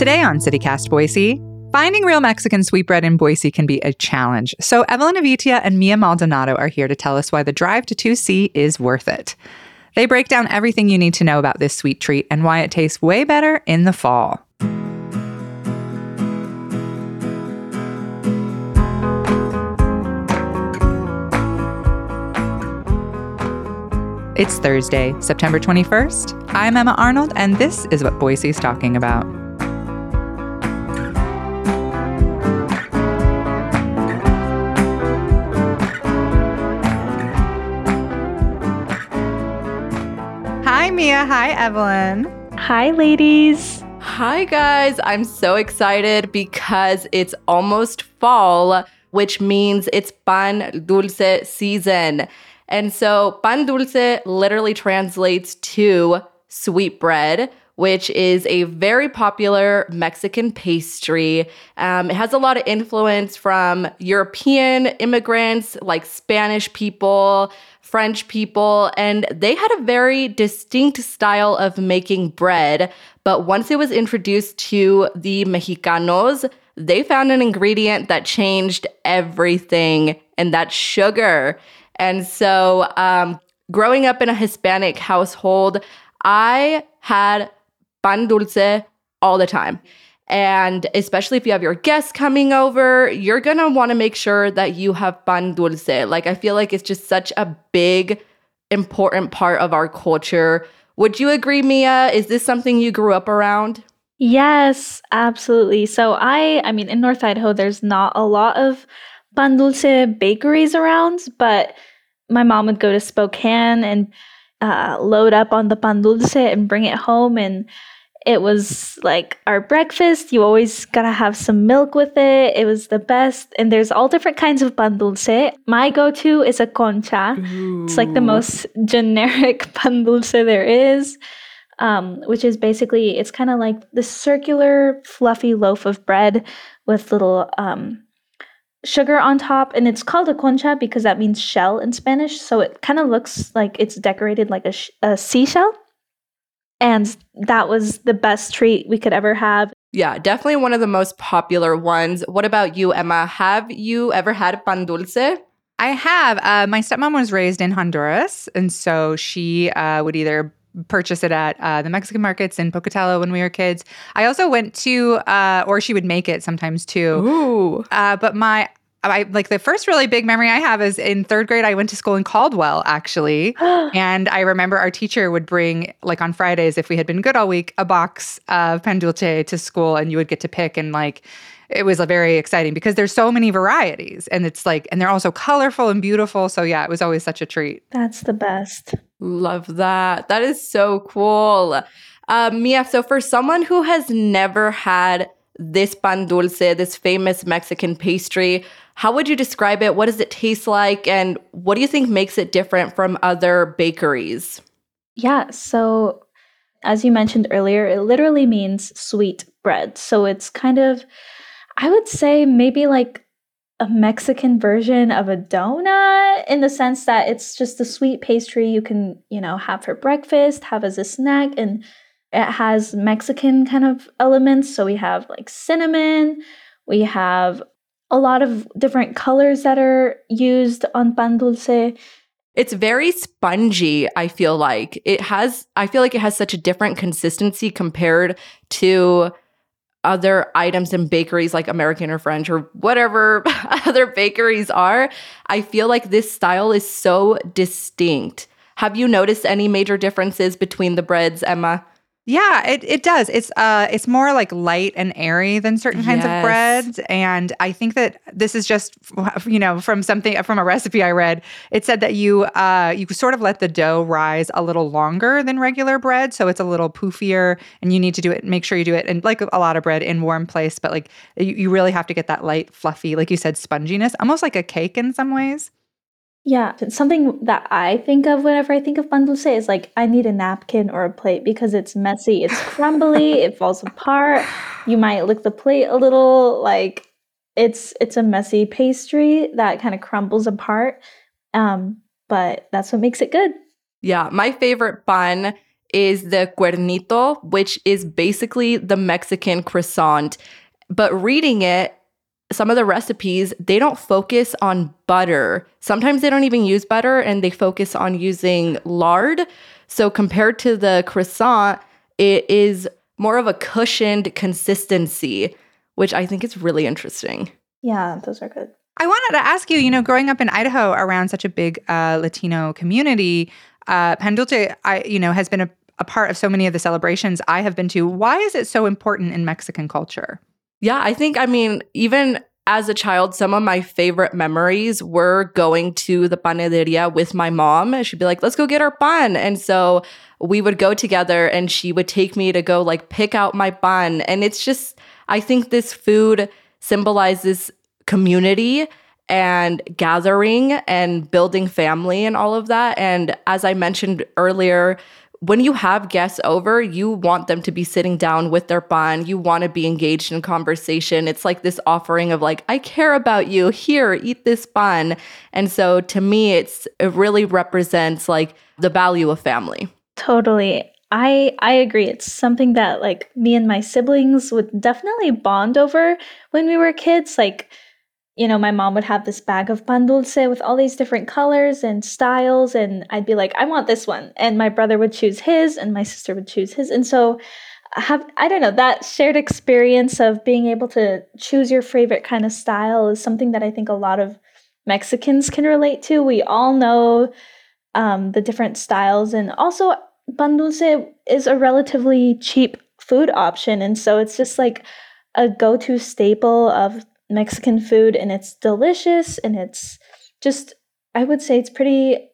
Today on CityCast Boise, finding real Mexican sweetbread in Boise can be a challenge. So Evelyn Avitia and Mia Maldonado are here to tell us why the drive to 2C is worth it. They break down everything you need to know about this sweet treat and why it tastes way better in the fall. It's Thursday, September 21st. I'm Emma Arnold, and this is what Boise's talking about. Hi, Evelyn. Hi, ladies. Hi, guys. I'm so excited because it's almost fall, which means it's pan dulce season. And so, pan dulce literally translates to sweet bread, which is a very popular Mexican pastry. Um, it has a lot of influence from European immigrants, like Spanish people, French people, and they had a very distinct style of making bread. But once it was introduced to the Mexicanos, they found an ingredient that changed everything, and that's sugar. And so, um, growing up in a Hispanic household, I had pan dulce all the time. And especially if you have your guests coming over, you're gonna wanna make sure that you have pan dulce. Like, I feel like it's just such a big, important part of our culture. Would you agree, Mia? Is this something you grew up around? Yes, absolutely. So I I mean in North Idaho there's not a lot of pan dulce bakeries around, but my mom would go to Spokane and uh, load up on the pan dulce and bring it home and it was like our breakfast. You always gotta have some milk with it. It was the best. And there's all different kinds of pan dulce. My go to is a concha. Ooh. It's like the most generic pan dulce there is, um, which is basically, it's kind of like the circular, fluffy loaf of bread with little um, sugar on top. And it's called a concha because that means shell in Spanish. So it kind of looks like it's decorated like a, sh- a seashell and that was the best treat we could ever have. Yeah, definitely one of the most popular ones. What about you, Emma? Have you ever had pan dulce? I have. Uh, my stepmom was raised in Honduras, and so she uh, would either purchase it at uh, the Mexican markets in Pocatello when we were kids. I also went to, uh, or she would make it sometimes too. Ooh. Uh, but my I like the first really big memory I have is in third grade. I went to school in Caldwell, actually. and I remember our teacher would bring, like on Fridays, if we had been good all week, a box of pan dulce to school and you would get to pick. And like, it was very exciting because there's so many varieties and it's like, and they're also colorful and beautiful. So yeah, it was always such a treat. That's the best. Love that. That is so cool. Um, Mia, so for someone who has never had this pan dulce, this famous Mexican pastry, how would you describe it? What does it taste like? And what do you think makes it different from other bakeries? Yeah, so as you mentioned earlier, it literally means sweet bread. So it's kind of, I would say, maybe like a Mexican version of a donut in the sense that it's just a sweet pastry you can, you know, have for breakfast, have as a snack, and it has Mexican kind of elements. So we have like cinnamon, we have a lot of different colors that are used on pan dulce. It's very spongy, I feel like. It has I feel like it has such a different consistency compared to other items in bakeries like American or French or whatever other bakeries are. I feel like this style is so distinct. Have you noticed any major differences between the breads, Emma? Yeah, it, it does. It's uh it's more like light and airy than certain kinds of breads. And I think that this is just you know, from something from a recipe I read, it said that you uh you sort of let the dough rise a little longer than regular bread. So it's a little poofier and you need to do it, make sure you do it and like a lot of bread in warm place, but like you, you really have to get that light, fluffy, like you said, sponginess, almost like a cake in some ways. Yeah, something that I think of whenever I think of pan dulce is like I need a napkin or a plate because it's messy, it's crumbly, it falls apart. You might lick the plate a little, like it's it's a messy pastry that kind of crumbles apart. Um, but that's what makes it good. Yeah, my favorite bun is the cuernito, which is basically the Mexican croissant. But reading it, some of the recipes, they don't focus on butter. Sometimes they don't even use butter and they focus on using lard. So compared to the croissant, it is more of a cushioned consistency, which I think is really interesting. Yeah, those are good. I wanted to ask you, you know, growing up in Idaho around such a big uh, Latino community, uh, Pan Dulce, I, you know, has been a, a part of so many of the celebrations I have been to. Why is it so important in Mexican culture? Yeah, I think, I mean, even as a child, some of my favorite memories were going to the panaderia with my mom. And she'd be like, let's go get our bun. And so we would go together and she would take me to go like pick out my bun. And it's just, I think this food symbolizes community and gathering and building family and all of that. And as I mentioned earlier, when you have guests over, you want them to be sitting down with their bun. You want to be engaged in conversation. It's like this offering of like, I care about you. Here, eat this bun. And so to me, it's it really represents like the value of family. Totally. I I agree. It's something that like me and my siblings would definitely bond over when we were kids. Like, you know, my mom would have this bag of pan dulce with all these different colors and styles, and I'd be like, I want this one. And my brother would choose his, and my sister would choose his. And so I have I don't know, that shared experience of being able to choose your favorite kind of style is something that I think a lot of Mexicans can relate to. We all know um, the different styles, and also pan dulce is a relatively cheap food option, and so it's just like a go-to staple of Mexican food, and it's delicious, and it's just I would say it's pretty.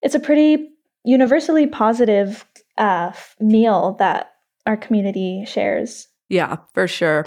It's a pretty universally positive uh, meal that our community shares. Yeah, for sure.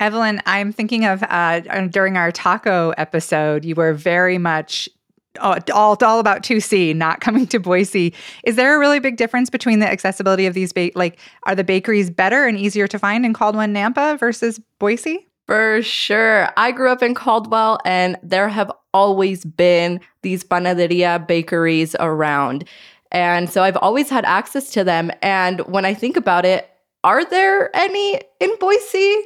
Evelyn, I'm thinking of uh, during our taco episode, you were very much all, all, about 2C, not coming to Boise. Is there a really big difference between the accessibility of these? Ba- like, are the bakeries better and easier to find in Caldwell and Nampa versus Boise? For sure. I grew up in Caldwell and there have always been these panaderia bakeries around. And so I've always had access to them. And when I think about it, are there any in Boise?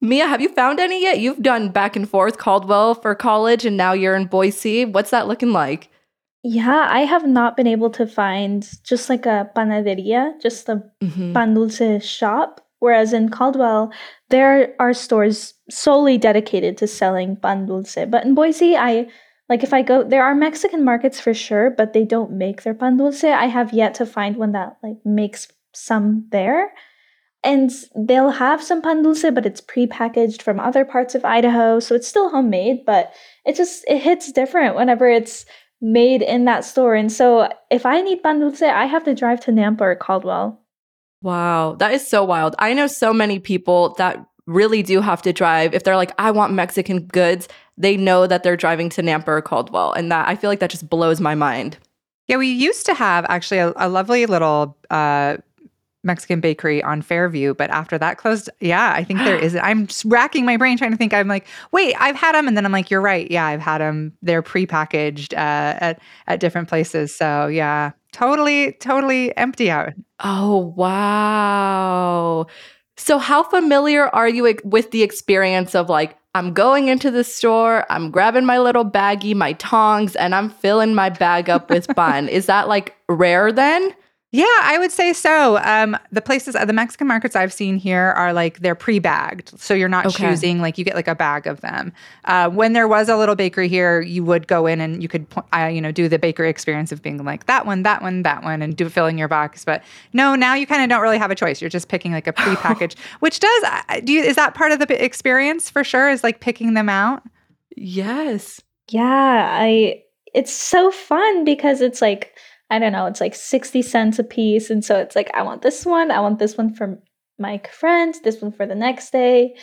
Mia, have you found any yet? You've done back and forth Caldwell for college and now you're in Boise. What's that looking like? Yeah, I have not been able to find just like a panaderia, just a Mhm. pan dulce shop. Whereas in Caldwell, there are stores solely dedicated to selling pan dulce. But in Boise, I like if I go, there are Mexican markets for sure, but they don't make their pan dulce. I have yet to find one that like makes some there. And they'll have some pan dulce, but it's prepackaged from other parts of Idaho, so it's still homemade, but it just it hits different whenever it's made in that store. And so if I need pan dulce, I have to drive to Nampa or Caldwell. Wow, that is so wild. I know so many people that really do have to drive. If they're like, I want Mexican goods, they know that they're driving to Nampa or Caldwell. And that I feel like that just blows my mind. Yeah, we used to have actually a, a lovely little uh, Mexican bakery on Fairview, but after that closed, yeah, I think there is. I'm just racking my brain trying to think. I'm like, wait, I've had them, and then I'm like, you're right. Yeah, I've had them. They're prepackaged uh, at at different places. So yeah, totally, totally empty out. Oh, wow. So, how familiar are you with the experience of like, I'm going into the store, I'm grabbing my little baggie, my tongs, and I'm filling my bag up with bun? Is that like rare then? Yeah, I would say so. Um, the places, the Mexican markets I've seen here are like they're pre-bagged, so you're not Okay. choosing. Like you get like a bag of them. Uh, when there was a little bakery here, you would go in and you could, uh, you know, do the bakery experience of being like that one, that one, that one, and do filling your box. But no, now you kind of don't really have a choice. You're just picking like a pre-packaged, which does. uh, Do you? Is that part of the experience for sure? Is like picking them out? Yes. Yeah, I it's so fun because it's like I don't know, it's like 60 cents a piece and so it's like I want this one, I want this one for my friends, this one for the next day.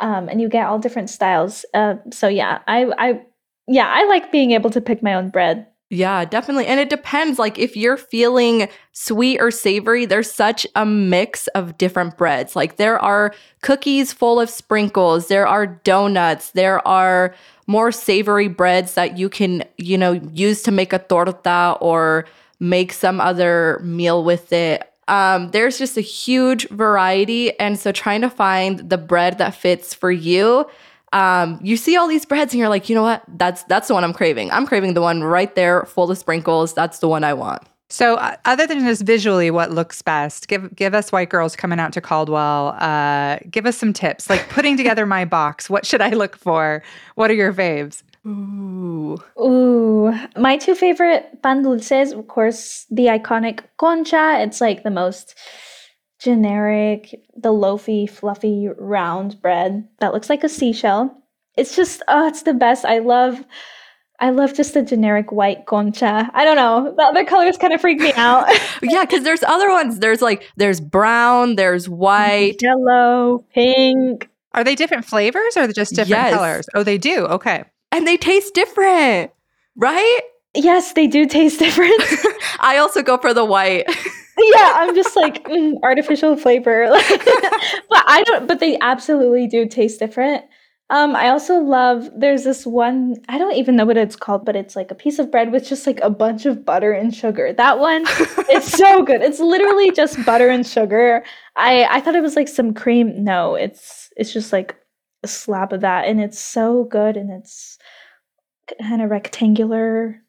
Um, and you get all different styles. Uh, so yeah, I I yeah, I like being able to pick my own bread. Yeah, definitely. And it depends. Like, if you're feeling sweet or savory, there's such a mix of different breads. Like, there are cookies full of sprinkles, there are donuts, there are more savory breads that you can, you know, use to make a torta or make some other meal with it. Um, there's just a huge variety. And so, trying to find the bread that fits for you um, you see all these breads and you're like, you know what? That's that's the one I'm craving. I'm craving the one right there, full of sprinkles. That's the one I want. So, uh, other than just visually, what looks best? Give give us white girls coming out to Caldwell. Uh, give us some tips, like putting together my box. What should I look for? What are your faves? Ooh. Ooh, my two favorite pan dulces, of course, the iconic concha. It's like the most generic, the loafy, fluffy, round bread that looks like a seashell. It's just, oh, it's the best. I love, I love just the generic white concha. I don't know. The other colors kind of freak me out. Yeah, because there's other ones. There's like there's brown, there's white. Yellow, pink. Are they different flavors or just different Yes. colors? Oh, they do. Okay. And they taste different. Right? Yes, they do taste different. I also go for the white. yeah, I'm just like mm, artificial flavor. but I don't. But they absolutely do taste different. Um, I also love. There's this one. I don't even know what it's called, but it's like a piece of bread with just like a bunch of butter and sugar. That one, it's so good. It's literally just butter and sugar. I I thought it was like some cream. No, it's it's just like a slab of that, and it's so good, and it's kind of rectangular.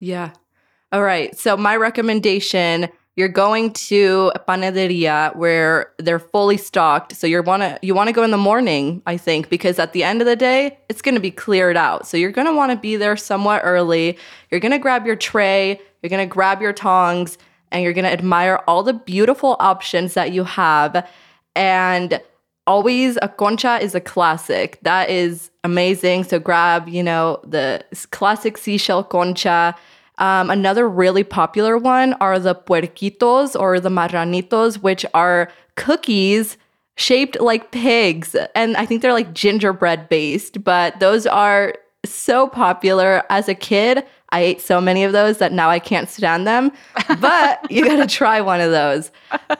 Yeah. All right. So my recommendation, you're going to a panaderia where they're fully stocked. So you want to you want to go in the morning, I think, because at the end of the day, it's going to be cleared out. So you're going to want to be there somewhat early. You're going to grab your tray, you're going to grab your tongs, and you're going to admire all the beautiful options that you have and always a concha is a classic. That is amazing. So grab, you know, the classic seashell concha. Um, another really popular one are the puerquitos or the marranitos, which are cookies shaped like pigs. And I think they're like gingerbread based, but those are so popular. As a kid, I ate so many of those that now I can't stand them. But you gotta try one of those.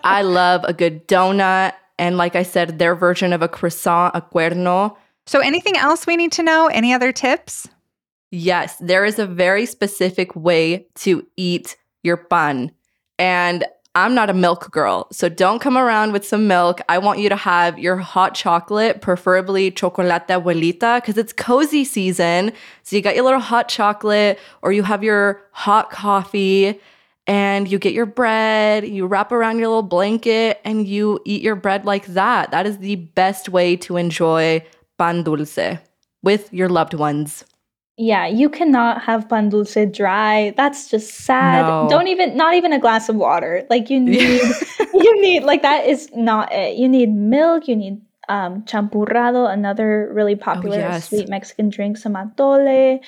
I love a good donut. And like I said, their version of a croissant, a cuerno. So, anything else we need to know? Any other tips? Yes, there is a very specific way to eat your pan. And I'm not a milk girl, so don't come around with some milk. I want you to have your hot chocolate, preferably chocolate abuelita, because it's cozy season. So you got your little hot chocolate, or you have your hot coffee, and you get your bread, you wrap around your little blanket, and you eat your bread like that. That is the best way to enjoy pan dulce with your loved ones. Yeah, you cannot have pan dulce dry. That's just sad. No. Don't even not even a glass of water. Like you need you need like that is not it. You need milk, you need um champurrado, another really popular yes. sweet Mexican drink, some atole.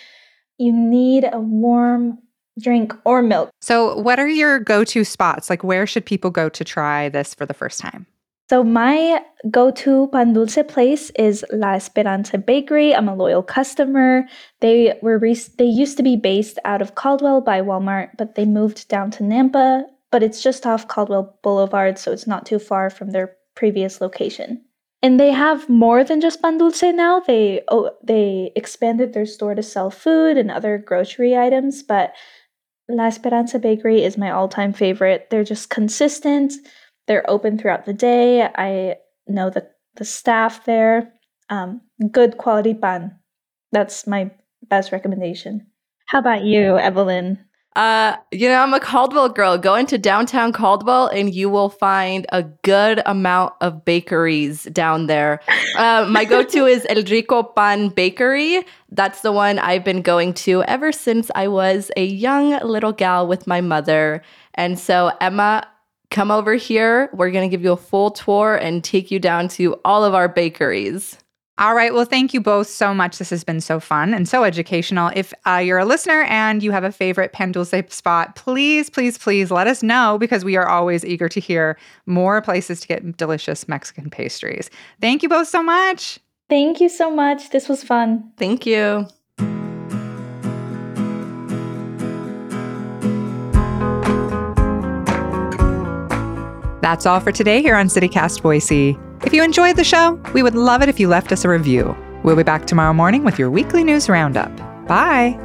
You need a warm drink or milk. So, what are your go to spots? Like, where should people go to try this for the first time? So my go-to pan dulce place is La Esperanza Bakery. I'm a loyal customer. They were re- they used to be based out of Caldwell by Walmart, but they moved down to Nampa. But it's just off Caldwell Boulevard, so it's not too far from their previous location. And they have more than just pan dulce now. They oh, they expanded their store to sell food and other grocery items, but La Esperanza Bakery is my all-time favorite. They're just consistent. They're open throughout the day. I know the the staff there. Um, good quality pan. That's my best recommendation. How about you, Evelyn? Uh, you know, I'm a Caldwell girl. Go into downtown Caldwell and you will find a good amount of bakeries down there. Uh, my go to is El Rico Pan Bakery. That's the one I've been going to ever since I was a young little gal with my mother. And so, Emma, come over here. We're going to give you a full tour and take you down to all of our bakeries. All right. Well, thank you both so much. This has been so fun and so educational. If uh, you're a listener and you have a favorite Pan Dulce spot, please, please, please let us know because we are always eager to hear more places to get delicious Mexican pastries. Thank you both so much. Thank you so much. This was fun. Thank you. That's all for today here on CityCast Boise. If you enjoyed the show, we would love it if you left us a review. We'll be back tomorrow morning with your weekly news roundup. Bye.